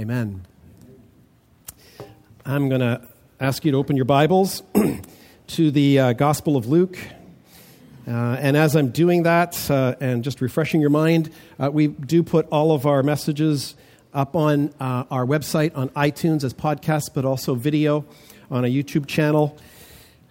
Amen. I'm going to ask you to open your Bibles to the uh, Gospel of Luke. Uh, and as I'm doing that uh, and just refreshing your mind, uh, we do put all of our messages up on uh, our website on iTunes as podcasts, but also video on a YouTube channel.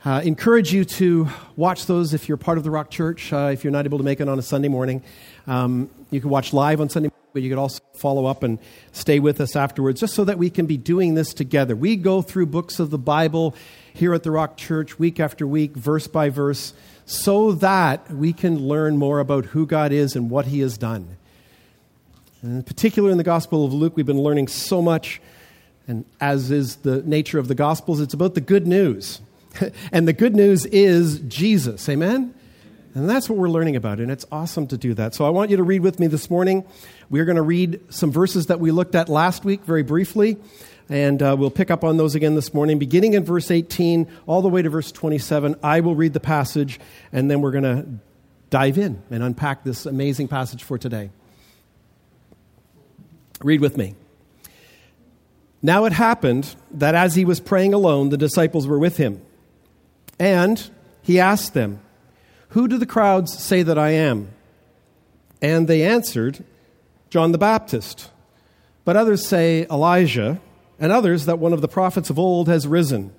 Uh, encourage you to watch those if you're part of the Rock Church. Uh, if you're not able to make it on a Sunday morning, um, you can watch live on Sunday, but you could also follow up and stay with us afterwards, just so that we can be doing this together. We go through books of the Bible here at the Rock Church week after week, verse by verse, so that we can learn more about who God is and what He has done. And in particular, in the Gospel of Luke, we've been learning so much, and as is the nature of the Gospels, it's about the good news and the good news is Jesus. Amen? And that's what we're learning about, and it's awesome to do that. So I want you to read with me this morning. We're going to read some verses that we looked at last week very briefly, and uh, we'll pick up on those again this morning, beginning in verse 18 all the way to verse 27. I will read the passage, and then we're going to dive in and unpack this amazing passage for today. Read with me. Now it happened that as he was praying alone, the disciples were with him. And he asked them, Who do the crowds say that I am? And they answered, John the Baptist. But others say Elijah, and others that one of the prophets of old has risen.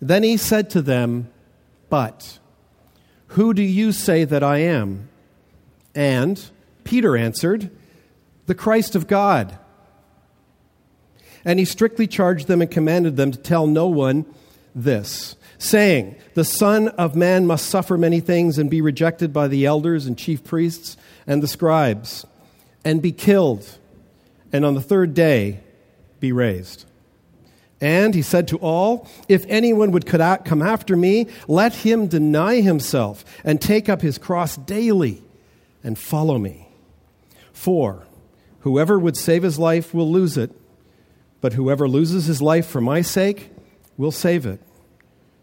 Then he said to them, But who do you say that I am? And Peter answered, The Christ of God. And he strictly charged them and commanded them to tell no one this saying, The Son of Man must suffer many things and be rejected by the elders and chief priests and the scribes, and be killed, and on the third day be raised. And he said to all, If anyone would come after me, let him deny himself and take up his cross daily and follow me. For whoever would save his life will lose it, but whoever loses his life for my sake will save it.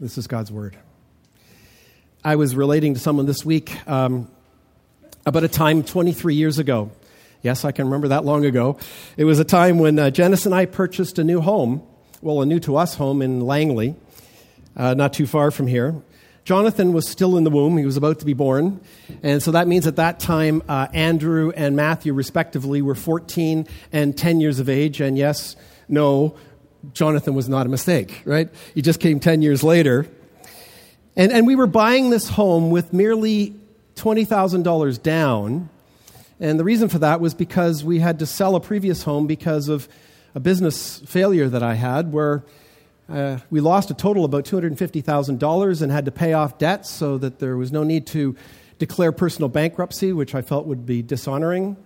This is God's word. I was relating to someone this week um, about a time 23 years ago. Yes, I can remember that long ago. It was a time when uh, Janice and I purchased a new home, well, a new to us home in Langley, uh, not too far from here. Jonathan was still in the womb. He was about to be born. And so that means at that time, uh, Andrew and Matthew, respectively, were 14 and 10 years of age. And yes, no, Jonathan was not a mistake, right? He just came 10 years later. And, and we were buying this home with merely $20,000 down. And the reason for that was because we had to sell a previous home because of a business failure that I had where uh, we lost a total of about $250,000 and had to pay off debts so that there was no need to declare personal bankruptcy, which I felt would be dishonoring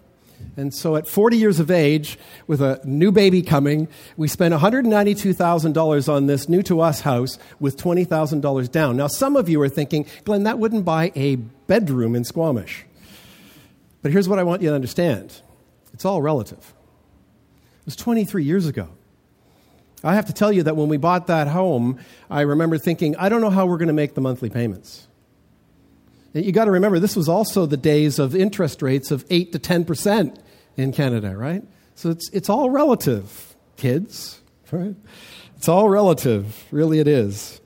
and so at 40 years of age, with a new baby coming, we spent $192,000 on this new to us house with $20,000 down. Now, some of you are thinking, Glenn, that wouldn't buy a bedroom in Squamish. But here's what I want you to understand it's all relative. It was 23 years ago. I have to tell you that when we bought that home, I remember thinking, I don't know how we're going to make the monthly payments. You got to remember, this was also the days of interest rates of 8 to 10% in Canada, right? So it's, it's all relative, kids, right? It's all relative, really, it is.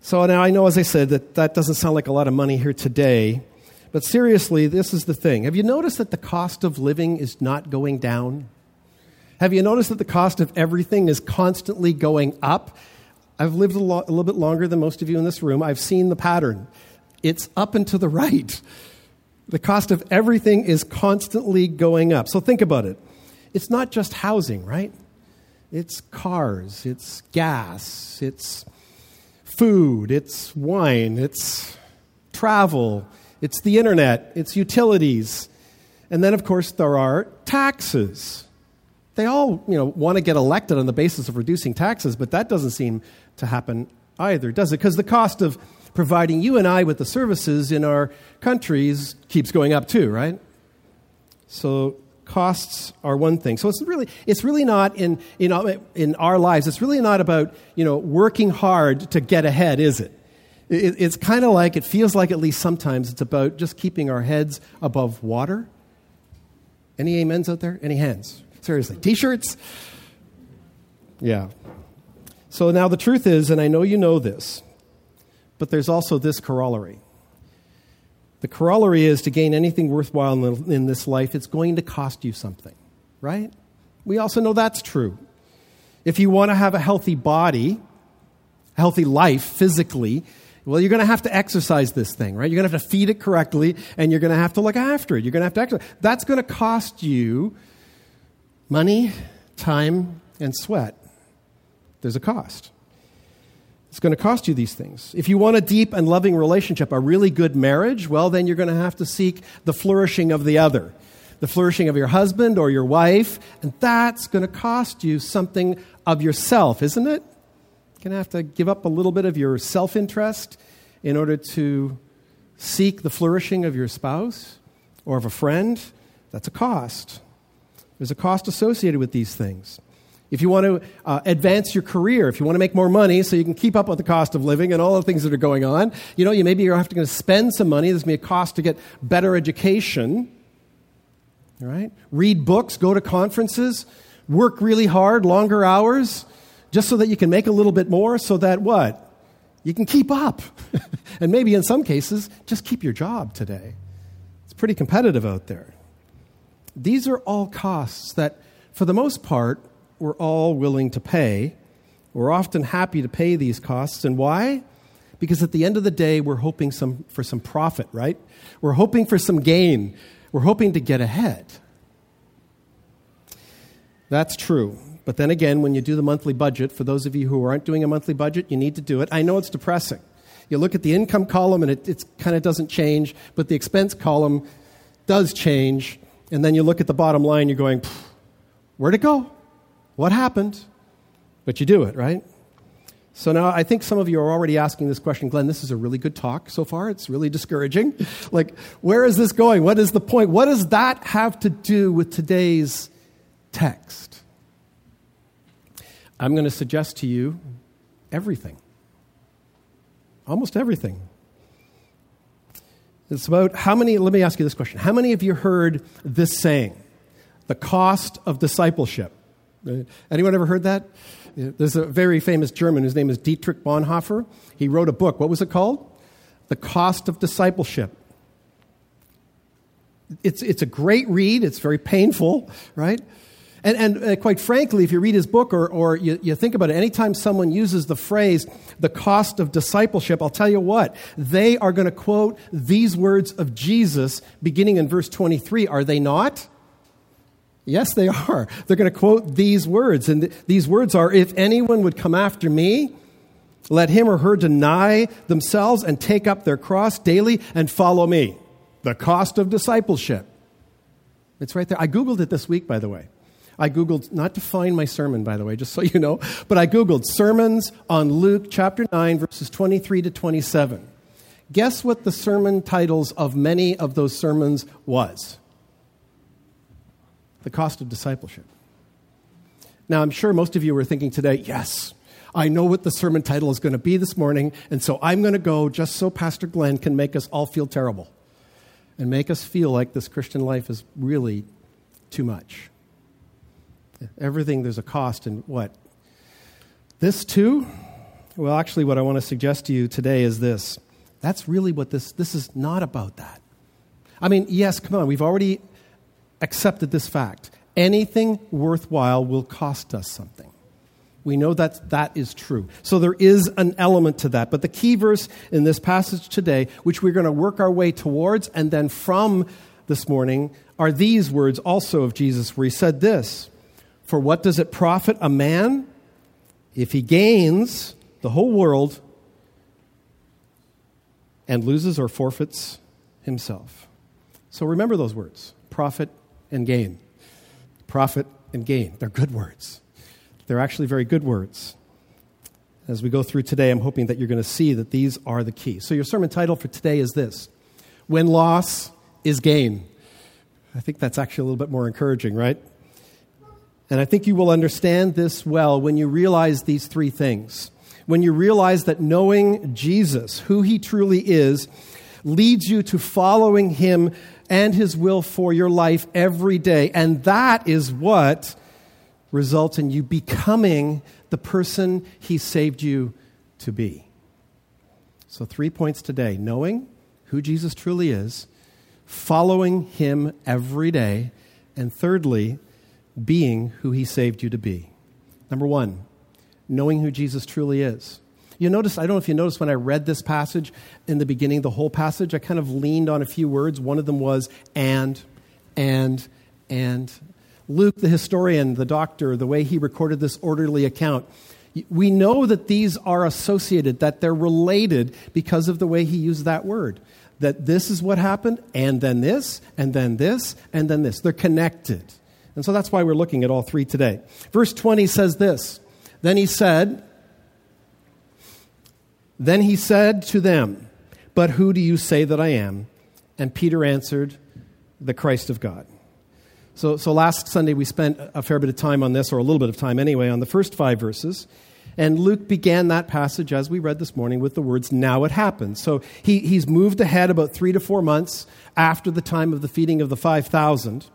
So now I know, as I said, that that doesn't sound like a lot of money here today, but seriously, this is the thing. Have you noticed that the cost of living is not going down? Have you noticed that the cost of everything is constantly going up? I've lived a, lo- a little bit longer than most of you in this room. I've seen the pattern it's up and to the right. The cost of everything is constantly going up. So think about it. It's not just housing, right? It's cars, it's gas, it's food, it's wine, it's travel, it's the internet, it's utilities. And then, of course, there are taxes. they all you know, want to get elected on the basis of reducing taxes, but that doesn't seem to happen either, does it? Because the cost of providing you and I with the services in our countries keeps going up too, right? So costs are one thing. So it's really, it's really not in, in, in our lives, it's really not about, you know, working hard to get ahead, is it? it it's kind of like, it feels like at least sometimes it's about just keeping our heads above water. Any amens out there? Any hands? Seriously. T shirts? Yeah. So now the truth is, and I know you know this, but there's also this corollary. The corollary is to gain anything worthwhile in, this life, it's going to cost you something, right? We also know that's true. If you want to have a healthy body, a healthy life physically, well, you're going to have to exercise this thing, right? You're going to have to feed it correctly, and you're going to have to look after it. You're going to have to exercise. That's going to cost you money, time, and sweat. There's a cost. It's going to cost you these things. If you want a deep and loving relationship, a really good marriage, well, then you're going to have to seek the flourishing of the other, the flourishing of your husband or your wife, and that's going to cost you something of yourself, isn't it? You're going to have to give up a little bit of your self interest in order to seek the flourishing of your spouse or of a friend. That's a cost. There's a cost associated with these things if you want to uh, advance your career, if you want to make more money so you can keep up with the cost of living and all the things that are going on, you know, you maybe you're having to spend some money. There's going to be a cost to get better education. Right? Read books, go to conferences, work really hard, longer hours, just so that you can make a little bit more so that what? You can keep up. and maybe in some cases, just keep your job today. It's pretty competitive out there. These are all costs that, for the most part, we're all willing to pay. We're often happy to pay these costs. And why? Because at the end of the day, we're hoping some, for some profit, right? We're hoping for some gain. We're hoping to get ahead. That's true. But then again, when you do the monthly budget, for those of you who aren't doing a monthly budget, you need to do it. I know it's depressing. You look at the income column and it, kind of doesn't change, but the expense column does change. And then you look at the bottom line, you're going, where'd it go? What happened? But you do it, right? So now I think some of you are already asking this question, Glenn, this is a really good talk so far. It's really discouraging. like, where is this going? What is the point? What does that have to do with today's text? I'm going to suggest to you everything. Almost everything. It's about how many, let me ask you this question. How many of you heard this saying? The cost of discipleship. Anyone ever heard that? There's a very famous German whose name is Dietrich Bonhoeffer. He wrote a book. What was it called? The Cost of Discipleship. It's, it's a great read. It's very painful, right? And, and uh, quite frankly, if you read his book or, or you, you think about it, anytime someone uses the phrase, the cost of discipleship, I'll tell you what, they are going to quote these words of Jesus beginning in verse 23, are they not? Yes, they are. They're going to quote these words. And th- these words are If anyone would come after me, let him or her deny themselves and take up their cross daily and follow me. The cost of discipleship. It's right there. I Googled it this week, by the way. I Googled, not to find my sermon, by the way, just so you know, but I Googled sermons on Luke chapter 9, verses 23 to 27. Guess what the sermon titles of many of those sermons was? The cost of discipleship. Now, I'm sure most of you are thinking today, yes, I know what the sermon title is going to be this morning, and so I'm going to go just so Pastor Glenn can make us all feel terrible and make us feel like this Christian life is really too much. Everything, there's a cost, and what? This too? Well, actually, what I want to suggest to you today is this. That's really what this, this is not about that. I mean, yes, come on, we've already accepted this fact. Anything worthwhile will cost us something. We know that that is true. So there is an element to that. But the key verse in this passage today, which we're going to work our way towards and then from this morning, are these words also of Jesus, where he said this For what does it profit a man if he gains the whole world and loses or forfeits himself? So remember those words profit and gain. Profit and gain. They're good words. They're actually very good words. As we go through today, I'm hoping that you're going to see that these are the key. So, your sermon title for today is this When Loss is Gain. I think that's actually a little bit more encouraging, right? And I think you will understand this well when you realize these three things. When you realize that knowing Jesus, who he truly is, leads you to following him and his will for your life every day. And that is what results in you becoming the person he saved you to be. So, three points today knowing who Jesus truly is, following him every day, and thirdly, being who he saved you to be. Number one, knowing who Jesus truly is. You notice, I don't know if you noticed when I read this passage in the beginning, the whole passage, I kind of leaned on a few words. One of them was and, and, and. Luke, the historian, the doctor, the way he recorded this orderly account, we know that these are associated, that they're related because of the way he used that word. That this is what happened, and then this, and then this, and then this. They're connected. And so that's why we're looking at all three today. Verse 20 says this Then he said, Then he said to them, But who do you say that I am? And Peter answered, The Christ of God. So, so last Sunday we spent a fair bit of time on this, or a little bit of time anyway, on the first five verses. And Luke began that passage, as we read this morning, with the words, Now it happens. So he, he's moved ahead about three to four months after the time of the feeding of the 5,000.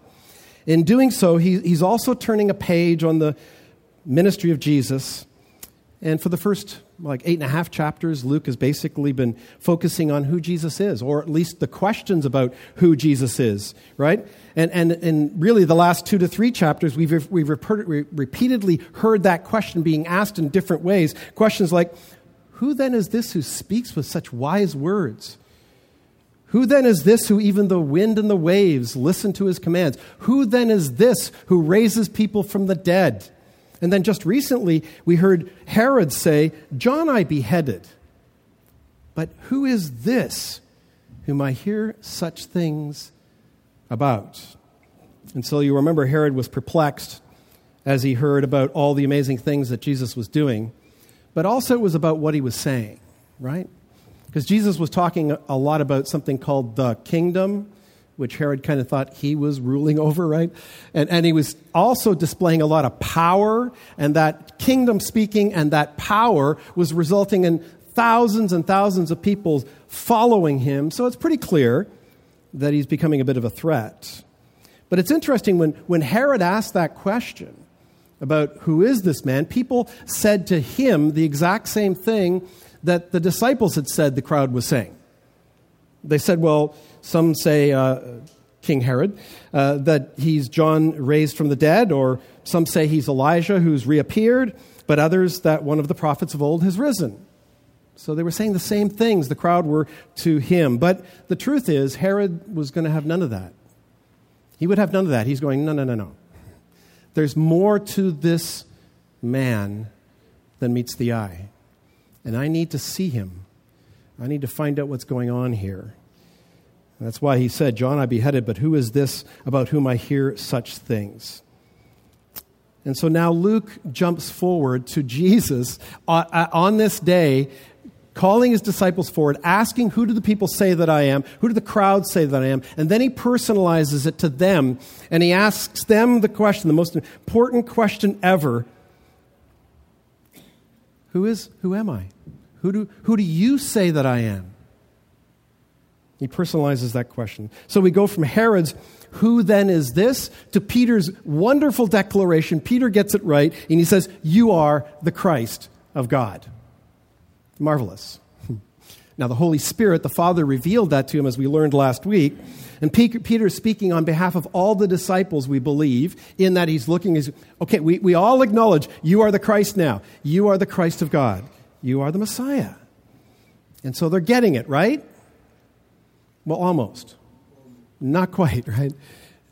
In doing so, he, he's also turning a page on the ministry of Jesus. And for the first like eight and a half chapters, Luke has basically been focusing on who Jesus is, or at least the questions about who Jesus is, right? And, and, and really, the last two to three chapters, we've, we've repeatedly heard that question being asked in different ways. Questions like, Who then is this who speaks with such wise words? Who then is this who even the wind and the waves listen to his commands? Who then is this who raises people from the dead? And then just recently, we heard Herod say, John I beheaded. But who is this whom I hear such things about? And so you remember Herod was perplexed as he heard about all the amazing things that Jesus was doing, but also it was about what he was saying, right? Because Jesus was talking a lot about something called the kingdom, which Herod kind of thought he was ruling over, right? And, and he was also displaying a lot of power, and that kingdom speaking and that power was resulting in thousands and thousands of people following him. So it's pretty clear that he's becoming a bit of a threat. But it's interesting when, when Herod asked that question about who is this man, people said to him the exact same thing that the disciples had said the crowd was saying. They said, well, some say uh, King Herod, uh, that he's John raised from the dead, or some say he's Elijah who's reappeared, but others that one of the prophets of old has risen. So they were saying the same things, the crowd were to him. But the truth is, Herod was going to have none of that. He would have none of that. He's going, no, no, no, no. There's more to this man than meets the eye and I need to see him. I need to find out what's going on here. That's why he said, John I beheaded, but who is this about whom I hear such things? And so now Luke jumps forward to Jesus uh, uh, on this day, calling his disciples forward, asking, Who do the people say that I am? Who do the crowd say that I am? And then he personalizes it to them, and he asks them the question, the most important question ever Who is, who am I? Who do, who do you say that I am? He personalizes that question. So we go from Herod's, who then is this, to Peter's wonderful declaration. Peter gets it right, and he says, You are the Christ of God. Marvelous. Now, the Holy Spirit, the Father, revealed that to him as we learned last week. And Peter is speaking on behalf of all the disciples, we believe, in that he's looking as, okay, we, we all acknowledge you are the Christ now. You are the Christ of God. You are the Messiah. And so they're getting it, right? Well, almost. Not quite, right?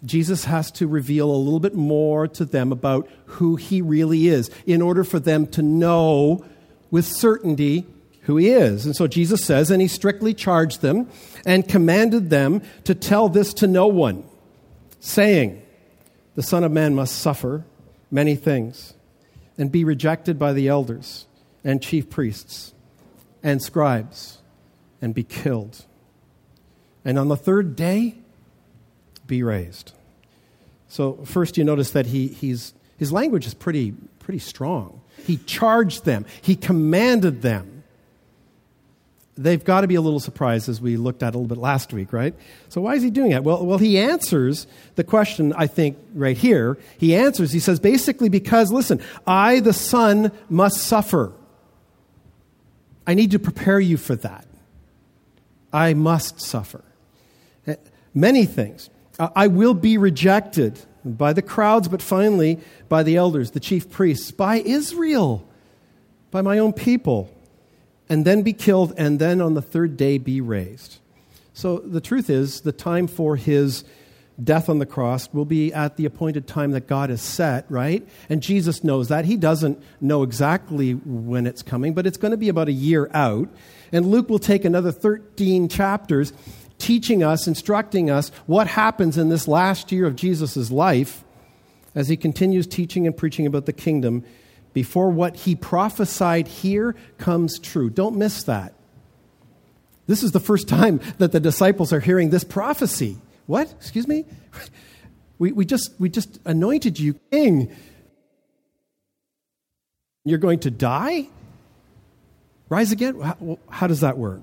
Jesus has to reveal a little bit more to them about who he really is in order for them to know with certainty who he is. And so Jesus says, and he strictly charged them and commanded them to tell this to no one, saying, The Son of Man must suffer many things and be rejected by the elders and chief priests and scribes and be killed. And on the third day, be raised. So, first, you notice that he, he's, his language is pretty, pretty strong. He charged them, he commanded them they've got to be a little surprised as we looked at a little bit last week, right? So why is he doing that? Well, well, he answers the question, I think, right here. He answers, he says, basically because, listen, I, the Son, must suffer. I need to prepare you for that. I must suffer. Eh, many things. I will be rejected by the crowds, but finally by the elders, the chief priests, by Israel, by my own people and then be killed, and then on the third day be raised. So the truth is, the time for his death on the cross will be at the appointed time that God has set, right? And Jesus knows that. He doesn't know exactly when it's coming, but it's going to be about a year out. And Luke will take another 13 chapters teaching us, instructing us what happens in this last year of Jesus' life as he continues teaching and preaching about the kingdom before what he prophesied here comes true. Don't miss that. This is the first time that the disciples are hearing this prophecy. What? Excuse me? We, we, just, we just anointed you king. You're going to die? Rise again? How, how does that work?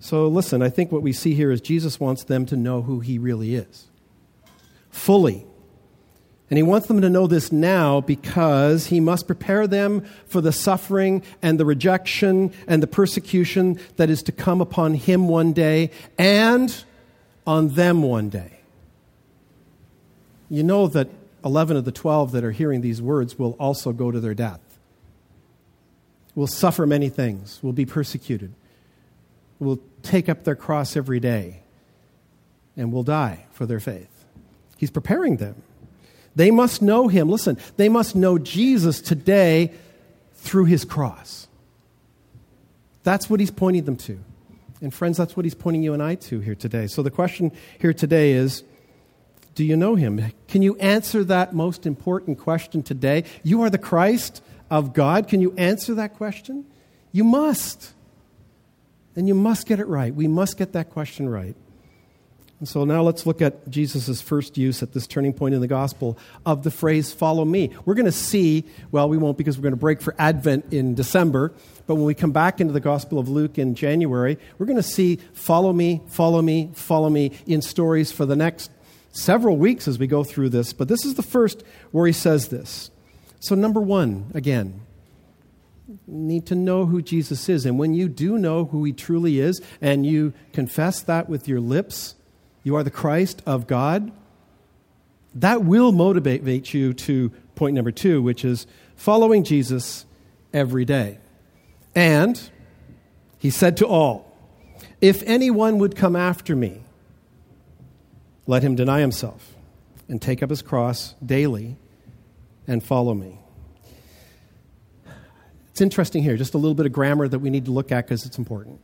So, listen, I think what we see here is Jesus wants them to know who he really is fully. And he wants them to know this now because he must prepare them for the suffering and the rejection and the persecution that is to come upon him one day and on them one day. You know that 11 of the 12 that are hearing these words will also go to their death, will suffer many things, will be persecuted, will take up their cross every day, and will die for their faith. He's preparing them. They must know him. Listen, they must know Jesus today through his cross. That's what he's pointing them to. And friends, that's what he's pointing you and I to here today. So the question here today is do you know him? Can you answer that most important question today? You are the Christ of God. Can you answer that question? You must. And you must get it right. We must get that question right. And so now let's look at Jesus' first use at this turning point in the gospel of the phrase, follow me. We're going to see, well, we won't because we're going to break for Advent in December, but when we come back into the gospel of Luke in January, we're going to see, follow me, follow me, follow me in stories for the next several weeks as we go through this. But this is the first where he says this. So, number one, again, need to know who Jesus is. And when you do know who he truly is and you confess that with your lips, you are the Christ of God, that will motivate you to point number two, which is following Jesus every day. And he said to all, If anyone would come after me, let him deny himself and take up his cross daily and follow me. It's interesting here, just a little bit of grammar that we need to look at because it's important.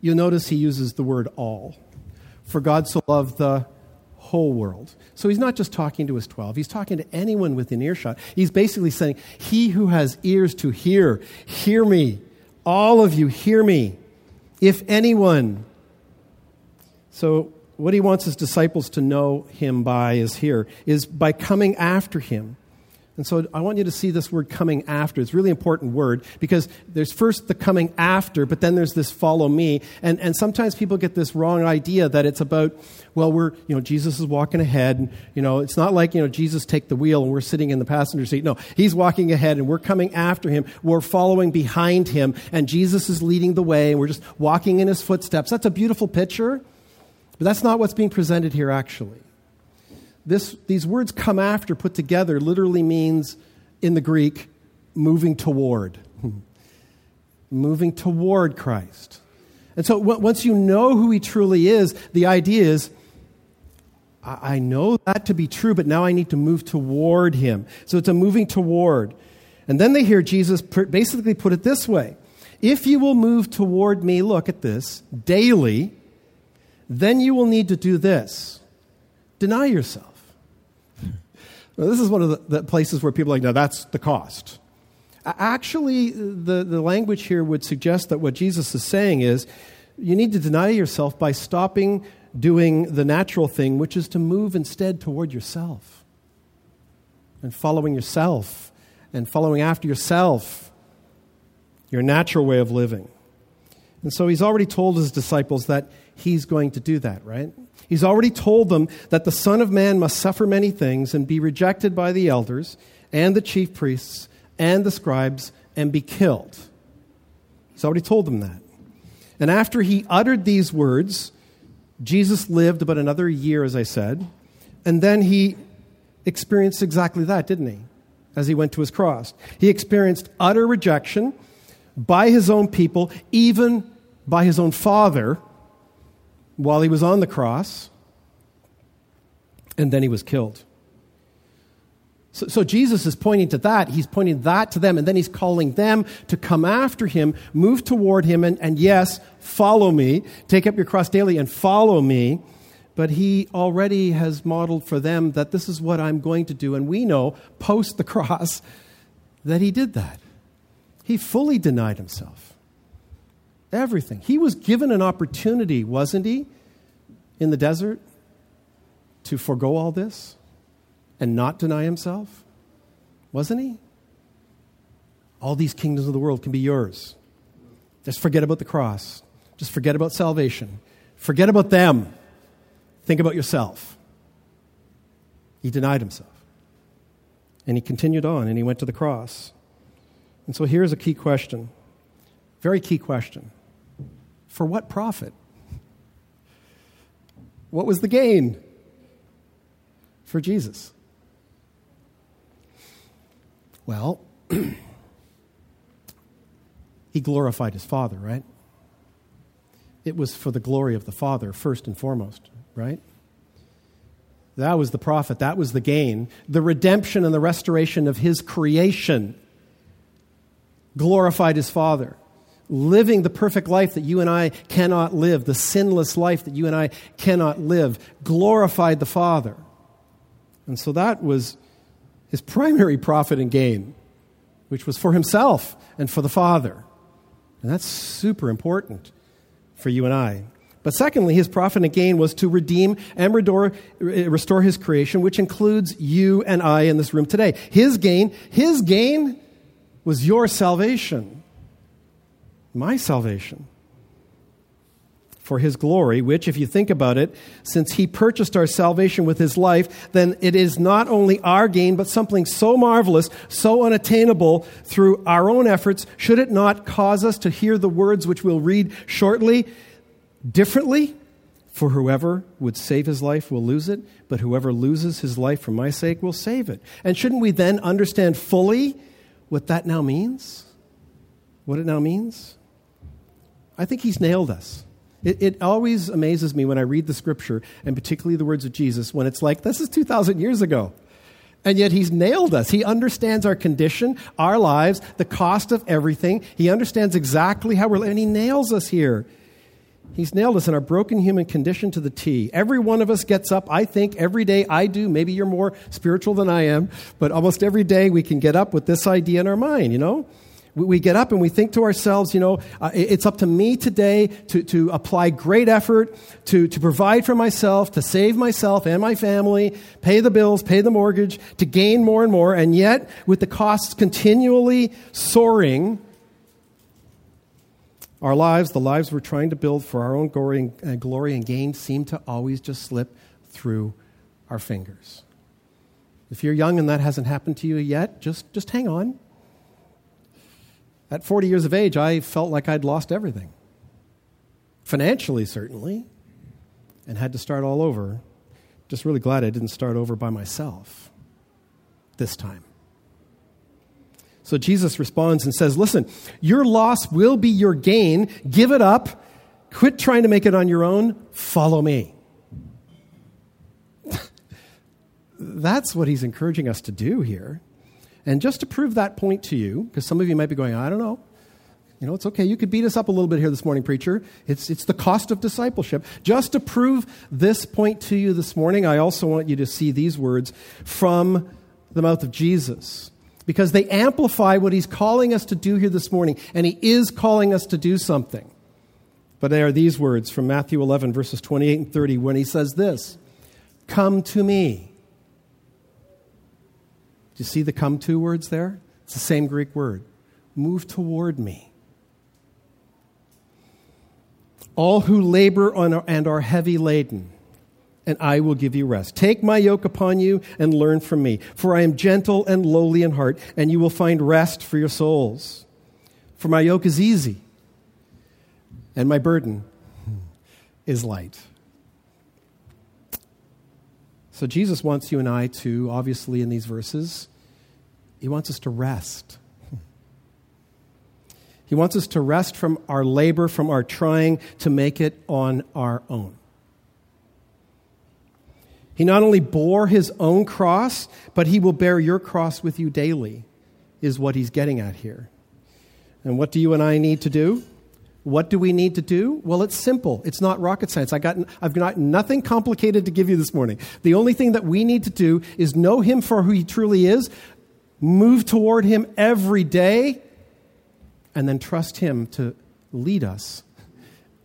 You'll notice he uses the word all. For God so loved the whole world. So he's not just talking to his 12, he's talking to anyone within earshot. He's basically saying, He who has ears to hear, hear me. All of you, hear me. If anyone. So, what he wants his disciples to know him by is here, is by coming after him. And so I want you to see this word coming after. It's a really important word because there's first the coming after, but then there's this follow me. And, and sometimes people get this wrong idea that it's about, well, we're, you know, Jesus is walking ahead. And, you know, it's not like, you know, Jesus take the wheel and we're sitting in the passenger seat. No, he's walking ahead and we're coming after him. We're following behind him and Jesus is leading the way and we're just walking in his footsteps. That's a beautiful picture, but that's not what's being presented here actually this, these words come after put together literally means in the Greek moving toward. moving toward Christ. And so once you know who he truly is, the idea is I know that to be true, but now I need to move toward him. So it's a moving toward. And then they hear Jesus basically put it this way If you will move toward me, look at this, daily, then you will need to do this deny yourself. This is one of the, the places where people are like, no, that's the cost. Actually, the, the language here would suggest that what Jesus is saying is you need to deny yourself by stopping doing the natural thing, which is to move instead toward yourself and following yourself and following after yourself, your natural way of living. And so he's already told his disciples that he's going to do that, right? He's already told them that the Son of Man must suffer many things and be rejected by the elders and the chief priests and the scribes and be killed. He's already told them that. And after he uttered these words, Jesus lived about another year, as I said, and then he experienced exactly that, didn't he? As he went to his cross. He experienced utter rejection by his own people, even by his own father, while he was on the cross, and then he was killed. So, so, Jesus is pointing to that. He's pointing that to them, and then he's calling them to come after him, move toward him, and, and yes, follow me. Take up your cross daily and follow me. But he already has modeled for them that this is what I'm going to do. And we know, post the cross, that he did that. He fully denied himself. Everything. He was given an opportunity, wasn't he, in the desert to forego all this? and not deny himself? Wasn't he? All these kingdoms of the world can be yours. Just forget about the cross. Just forget about salvation. Forget about them. Think about yourself. He denied himself. And he continued on and he went to the cross. And so here's a key question. Very key question. For what profit? What was the gain for Jesus? Well, he glorified his Father, right? It was for the glory of the Father, first and foremost, right? That was the profit. That was the gain. The redemption and the restoration of his creation glorified his Father. Living the perfect life that you and I cannot live, the sinless life that you and I cannot live, glorified the Father. And so that was his primary profit and gain, which was for himself and for the Father. And that's super important for you and I. But secondly, his profit and gain was to redeem and restore his creation, which includes you and I in this room today. His gain, his gain was your salvation, my salvation for his glory, which, if you think about it, since he purchased our salvation with his life, then it is not only our gain, but something so marvelous, so unattainable through our own efforts. Should it not cause us to hear the words which we'll read shortly differently? For whoever would save his life will lose it, but whoever loses his life for my sake will save it. And shouldn't we then understand fully what that now means? What it now means? I think he's nailed us. It, it, always amazes me when I read the scripture, and particularly the words of Jesus, when it's like, this is 2,000 years ago. And yet he's nailed us. He understands our condition, our lives, the cost of everything. He understands exactly how we're and he nails us here. He's nailed us in our broken human condition to the T. Every one of us gets up, I think, every day. I do. Maybe you're more spiritual than I am, but almost every day we can get up with this idea in our mind, you know? we get up and we think to ourselves, you know, uh, it's up to me today to, to apply great effort to, to provide for myself, to save myself and my family, pay the bills, pay the mortgage, to gain more and more. And yet, with the costs continually soaring, our lives, the lives we're trying to build for our own glory and, uh, glory and gain, seem to always just slip through our fingers. If you're young and that hasn't happened to you yet, just, just hang on. At 40 years of age, I felt like I'd lost everything. Financially, certainly, and had to start all over. Just really glad I didn't start over by myself this time. So Jesus responds and says, Listen, your loss will be your gain. Give it up. Quit trying to make it on your own. Follow me. That's what he's encouraging us to do here. And just to prove that point to you, because some of you might be going, I don't know. You know, it's okay. You could beat us up a little bit here this morning, preacher. It's, it's the cost of discipleship. Just to prove this point to you this morning, I also want you to see these words from the mouth of Jesus because they amplify what he's calling us to do here this morning, and he is calling us to do something. But they are these words from Matthew 11, verses 28 and 30, when he says this Come to me. Do you see the come to words there? It's the same Greek word. Move toward me. All who labor and are heavy laden and I will give you rest. Take my yoke upon you and learn from me, for I am gentle and lowly in heart, and you will find rest for your souls. For my yoke is easy, and my burden is light. So Jesus wants you and I to, obviously, in these verses, he wants us to rest. He wants us to rest from our labor, from our trying to make it on our own. He not only bore his own cross, but he will bear your cross with you daily, is what he's getting at here. And what do you and I need to do? What do we need to do? Well, it's simple. It's not rocket science. I got, I've got nothing complicated to give you this morning. The only thing that we need to do is know him for who he truly is, move toward him every day, and then trust him to lead us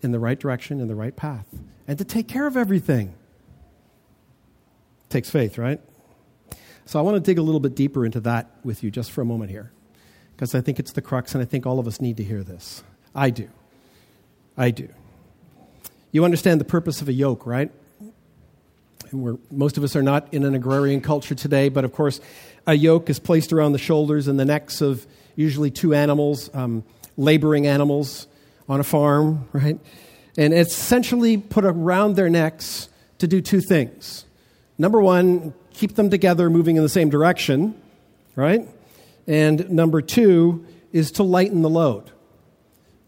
in the right direction, in the right path, and to take care of everything. Takes faith, right? So I want to dig a little bit deeper into that with you just for a moment here, because I think it's the crux, and I think all of us need to hear this. I do. I do. You understand the purpose of a yoke, right? And most of us are not in an agrarian culture today, but of course, a yoke is placed around the shoulders and the necks of usually two animals, um, laboring animals on a farm, right? And it's essentially put around their necks to do two things Number one, keep them together moving in the same direction, right? And number two is to lighten the load,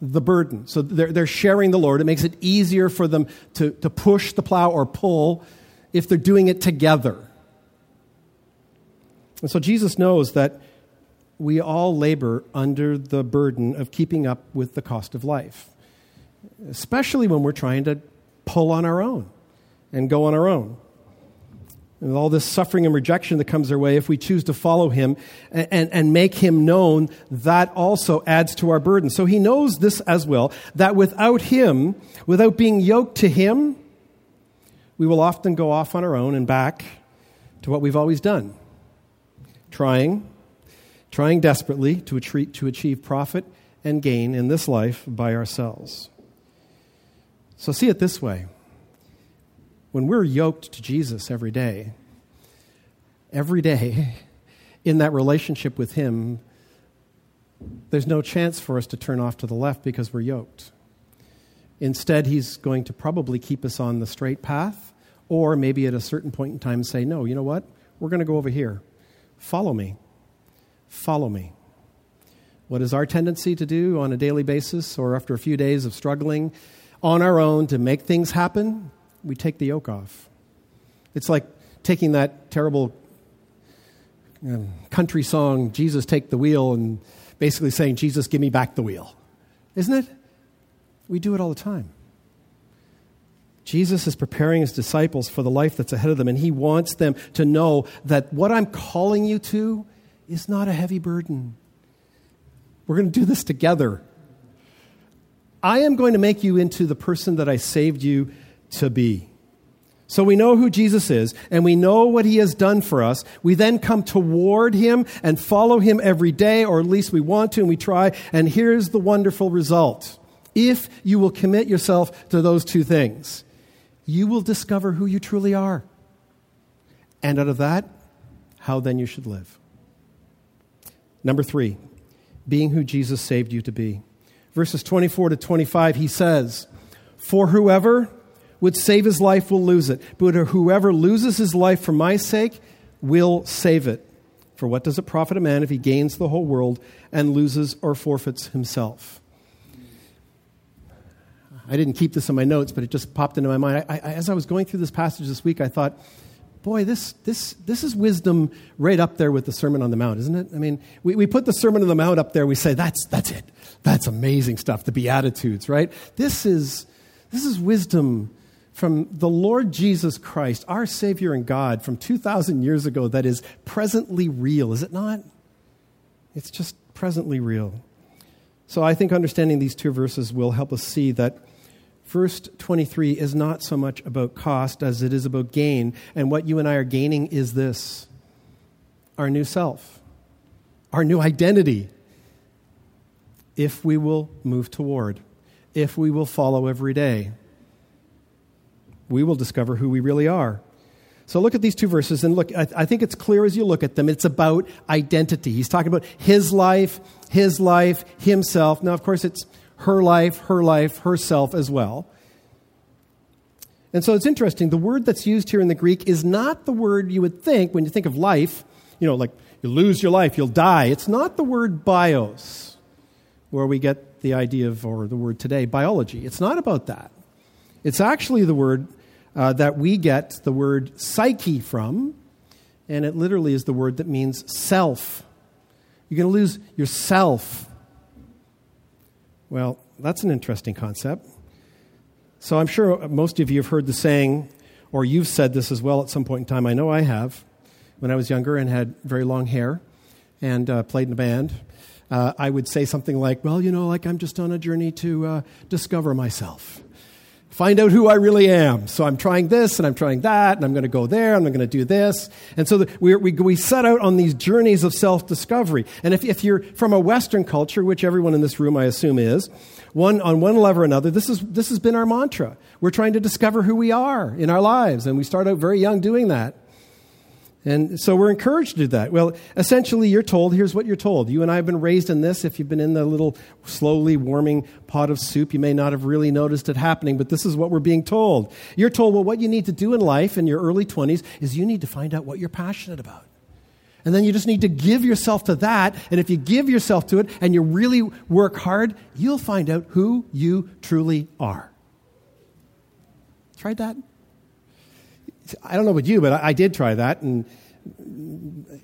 the burden. So they're, they're sharing the load. It makes it easier for them to, to push the plow or pull if they're doing it together. And so Jesus knows that we all labor under the burden of keeping up with the cost of life, especially when we're trying to pull on our own and go on our own and all this suffering and rejection that comes our way, if we choose to follow him and, and, and, make him known, that also adds to our burden. So he knows this as well, that without him, without being yoked to him, we will often go off on our own and back to what we've always done trying, trying desperately to to achieve profit and gain in this life by ourselves. So see it this way when we're yoked to Jesus every day, every day in that relationship with Him, there's no chance for us to turn off to the left because we're yoked. Instead, He's going to probably keep us on the straight path, or maybe at a certain point in time say, No, you know what? We're going to go over here. Follow me. Follow me. What is our tendency to do on a daily basis or after a few days of struggling on our own to make things happen? We take the yoke off. It's like taking that terrible um, country song, Jesus Take the Wheel, and basically saying, Jesus, give me back the wheel. Isn't it? We do it all the time. Jesus is preparing his disciples for the life that's ahead of them, and he wants them to know that what I'm calling you to is not a heavy burden. We're going to do this together. I am going to make you into the person that I saved you to be. So we know who Jesus is, and we know what he has done for us. We then come toward him and follow him every day, or at least we want to, and we try. And here's the wonderful result. If you will commit yourself to those two things, you will discover who you truly are. And out of that, how then you should live. Number three, being who Jesus saved you to be. Verses 24 to 25, he says, For whoever would save his life will lose it, but whoever loses his life for my sake will save it. For what does it profit a man if he gains the whole world and loses or forfeits himself? I didn't keep this in my notes, but it just popped into my mind. I, I, as I was going through this passage this week, I thought, boy, this, this, this is wisdom right up there with the Sermon on the Mount, isn't it? I mean, we, we put the Sermon on the Mount up there, we say, that's, that's it. That's amazing stuff, the Beatitudes, right? This is, this is wisdom from the Lord Jesus Christ, our Savior and God from 2,000 years ago that is presently real, is it not? It's just presently real. So I think understanding these two verses will help us see that verse 23 is not so much about cost as it is about gain. And what you and I are gaining is this our new self, our new identity, if we will move toward, if we will follow every day we will discover who we really are. So look at these two verses and look, I, I, think it's clear as you look at them, it's about identity. He's talking about his life, his life, himself. Now, of course, it's her life, her life, herself as well. And so it's interesting. The word that's used here in the Greek is not the word you would think when you think of life, you know, like you lose your life, you'll die. It's not the word bios, where we get the idea of, or the word today, biology. It's not about that. It's actually the word uh, that we get the word psyche from, and it literally is the word that means self. You're going to lose yourself. Well, that's an interesting concept. So I'm sure most of you have heard the saying, or you've said this as well at some point in time. I know I have. When I was younger and had very long hair and uh, played in a band, uh, I would say something like, Well, you know, like I'm just on a journey to uh, discover myself find out who I really am. So I'm trying this and I'm trying that and I'm going to go there and I'm going to do this. And so we, we, we set out on these journeys of self discovery. And if, if you're from a Western culture, which everyone in this room I assume is, one, on one level or another, this, is, this has been our mantra. We're trying to discover who we are in our lives. And we start out very young doing that. And so we're encouraged to do that. Well, essentially, you're told here's what you're told. You and I have been raised in this. If you've been in the little slowly warming pot of soup, you may not have really noticed it happening, but this is what we're being told. You're told, well, what you need to do in life in your early 20s is you need to find out what you're passionate about. And then you just need to give yourself to that. And if you give yourself to it and you really work hard, you'll find out who you truly are. Tried that? I don't know about you, but I, I did try that, and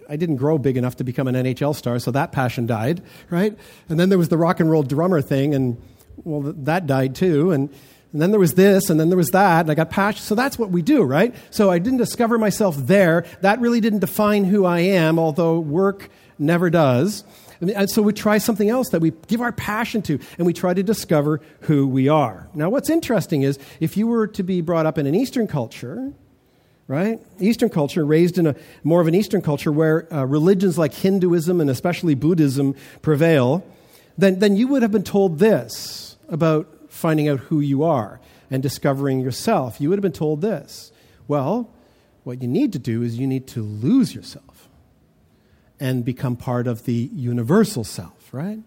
I didn't grow big enough to become an NHL star, so that passion died, right? And then there was the rock and roll drummer thing, and well, that died too. And, and then there was this, and then there was that, and I got passion. So that's what we do, right? So I didn't discover myself there. That really didn't define who I am, although work never does. And so we try something else that we give our passion to, and we try to discover who we are. Now, what's interesting is if you were to be brought up in an Eastern culture, right? Eastern culture, raised in a more of an Eastern culture where uh, religions like Hinduism and especially Buddhism prevail, then, then you would have been told this about finding out who you are and discovering yourself. You would have been told this. Well, what you need to do is you need to lose yourself and become part of the universal self, right?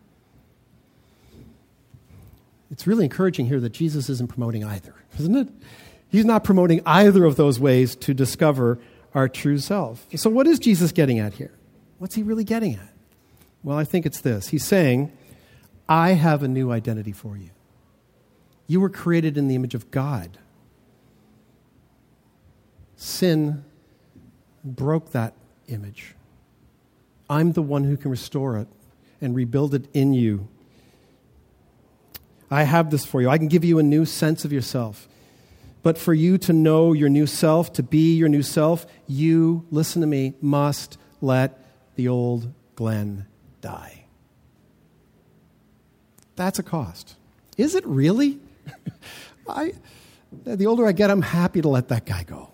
It's really encouraging here that Jesus isn't promoting either, isn't it? He's not promoting either of those ways to discover our true self. So, what is Jesus getting at here? What's he really getting at? Well, I think it's this. He's saying, I have a new identity for you. You were created in the image of God. Sin broke that image. I'm the one who can restore it and rebuild it in you. I have this for you. I can give you a new sense of yourself. But for you to know your new self, to be your new self, you, listen to me, must let the old Glenn die. That's a cost. Is it really? I, the older I get, I'm happy to let that guy go.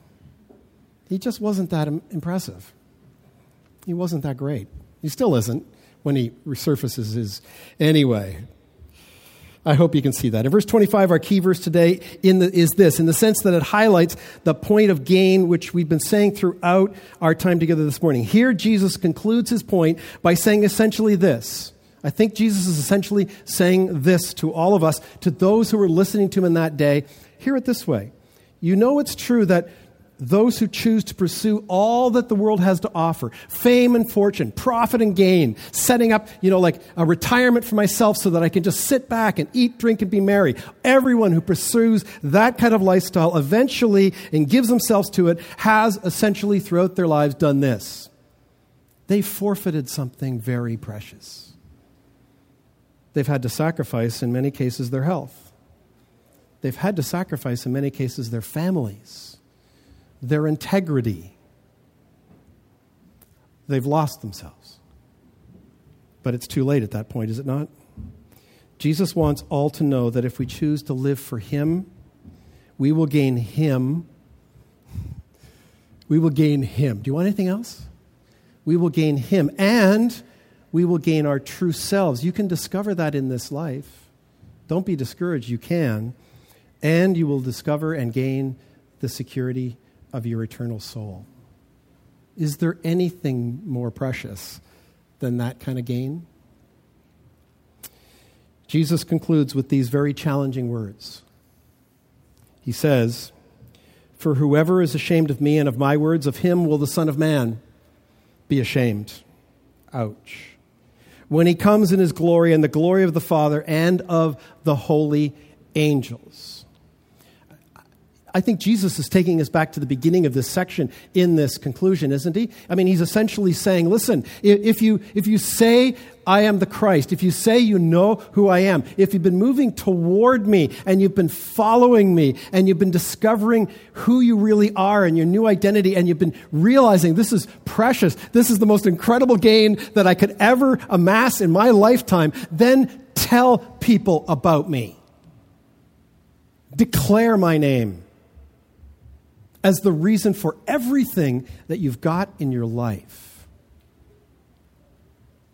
He just wasn't that impressive. He wasn't that great. He still isn't when he resurfaces his. Anyway, I hope you can see that. In verse 25, our key verse today the, is this, in the sense that it highlights the point of gain, which we've been saying throughout our time together this morning. Here, Jesus concludes his point by saying essentially this. I think Jesus is essentially saying this to all of us, to those who were listening to him in that day. Hear it this way. You know it's true that those who choose to pursue all that the world has to offer fame and fortune, profit and gain, setting up, you know, like a retirement for myself so that I can just sit back and eat, drink, and be merry. Everyone who pursues that kind of lifestyle eventually and gives themselves to it has essentially throughout their lives done this. They forfeited something very precious. They've had to sacrifice, in many cases, their health. they've had to sacrifice, in many cases, their families, their integrity. They've lost themselves. But it's too late at that point, is it not? Jesus wants all to know that if we choose to live for Him, we will gain Him. We will gain Him. Do you want anything else? We will gain Him and we will gain our true selves. You can discover that in this life. Don't be discouraged, you can. And you will discover and gain the security of your eternal soul. Is there anything more precious than that kind of gain? Jesus concludes with these very challenging words. He says, For whoever is ashamed of me and of my words, of him will the Son of Man be ashamed. Ouch when he comes in his glory and the glory of the Father and of the holy angels. I think Jesus is taking us back to the beginning of this section in this conclusion, isn't he? I mean, he's essentially saying, listen, if you, if you say, I am the Christ, if you say you know who I am, if you've been moving toward me and you've been following me and you've been discovering who you really are and your new identity and you've been realizing this is precious, this is the most incredible gain that I could ever amass in my lifetime, then tell people about me. Declare my name as the reason for everything that you've got in your life.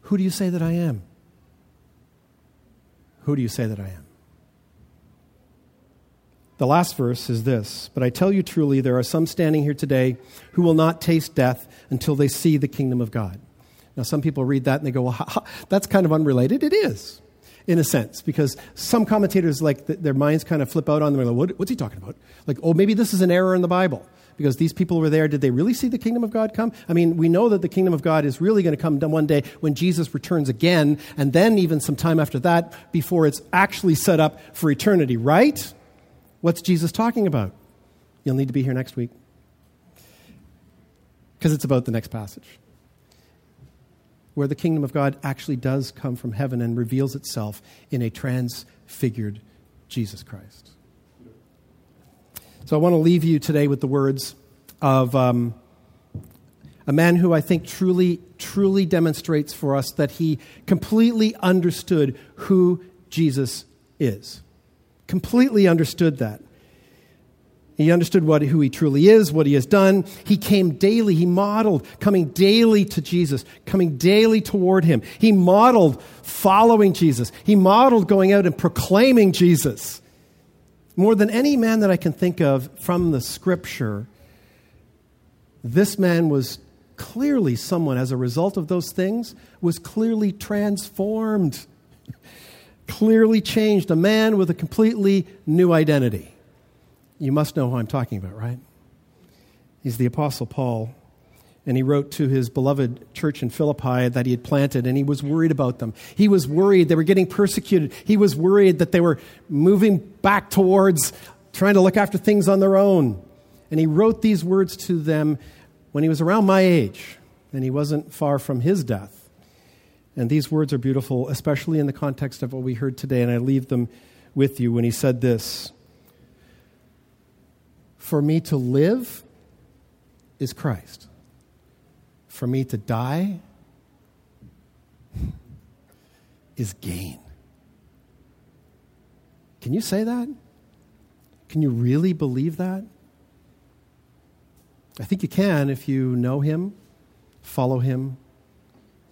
Who do you say that I am? Who do you say that I am? The last verse is this But I tell you truly, there are some standing here today who will not taste death until they see the kingdom of God. Now, some people read that and they go, well, that's kind of unrelated. It is in a sense, because some commentators, like, their minds kind of flip out on them. Like, what, what's he talking about? Like, oh, maybe this is an error in the Bible because these people were there. Did they really see the kingdom of God come? I mean, we know that the kingdom of God is really going to come one day when Jesus returns again, and then even some time after that before it's actually set up for eternity, right? What's Jesus talking about? You'll need to be here next week because it's about the next passage where the kingdom of God actually does come from heaven and reveals itself in a transfigured Jesus Christ. So I want to leave you today with the words of um, a man who I think truly, truly demonstrates for us that he completely understood who Jesus is. Completely understood that. He understood what, who he truly is, what he has done. He came daily. He modeled coming daily to Jesus, coming daily toward him. He modeled following Jesus. He modeled going out and proclaiming Jesus. More than any man that I can think of from the scripture, this man was clearly someone, as a result of those things, was clearly transformed, clearly changed, a man with a completely new identity. You must know who I'm talking about, right? He's the Apostle Paul. And he wrote to his beloved church in Philippi that he had planted, and he was worried about them. He was worried they were getting persecuted. He was worried that they were moving back towards trying to look after things on their own. And he wrote these words to them when he was around my age, and he wasn't far from his death. And these words are beautiful, especially in the context of what we heard today, and I leave them with you when he said this for me to live is Christ. For me to die is gain. Can you say that? Can you really believe that? I think you can if you know Him, follow Him,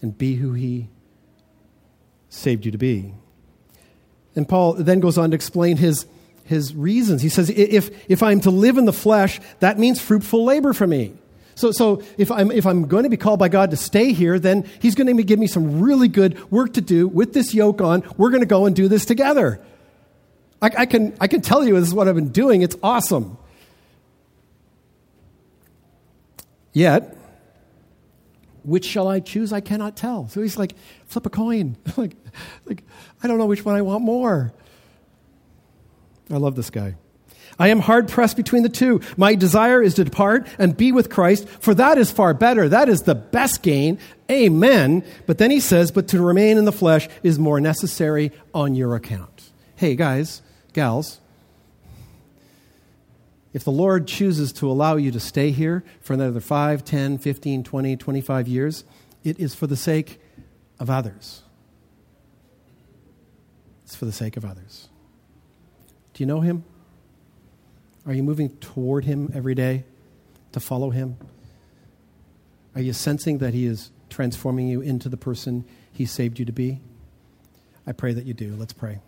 and be who He saved you to be. And Paul then goes on to explain his his reasons. He says, if, if I'm to live in the flesh, that means fruitful labor for me. So, so if, I'm, if I'm going to be called by God to stay here, then He's going to give me some really good work to do with this yoke on. We're going to go and do this together. I, I, can, I can tell you this is what I've been doing. It's awesome. Yet, which shall I choose? I cannot tell. So he's like, flip a coin. like, like, I don't know which one I want more. I love this guy. I am hard pressed between the two. My desire is to depart and be with Christ, for that is far better. That is the best gain. Amen. But then he says, but to remain in the flesh is more necessary on your account. Hey, guys, gals, If the Lord chooses to allow you to stay here for another 5, 10, 15, 20, 25 years, it is for the sake of others. It's for the sake of others. Do you know him? Are you moving toward him every day to follow him? Are you sensing that he is transforming you into the person he saved you to be? I pray that you do. Let's pray.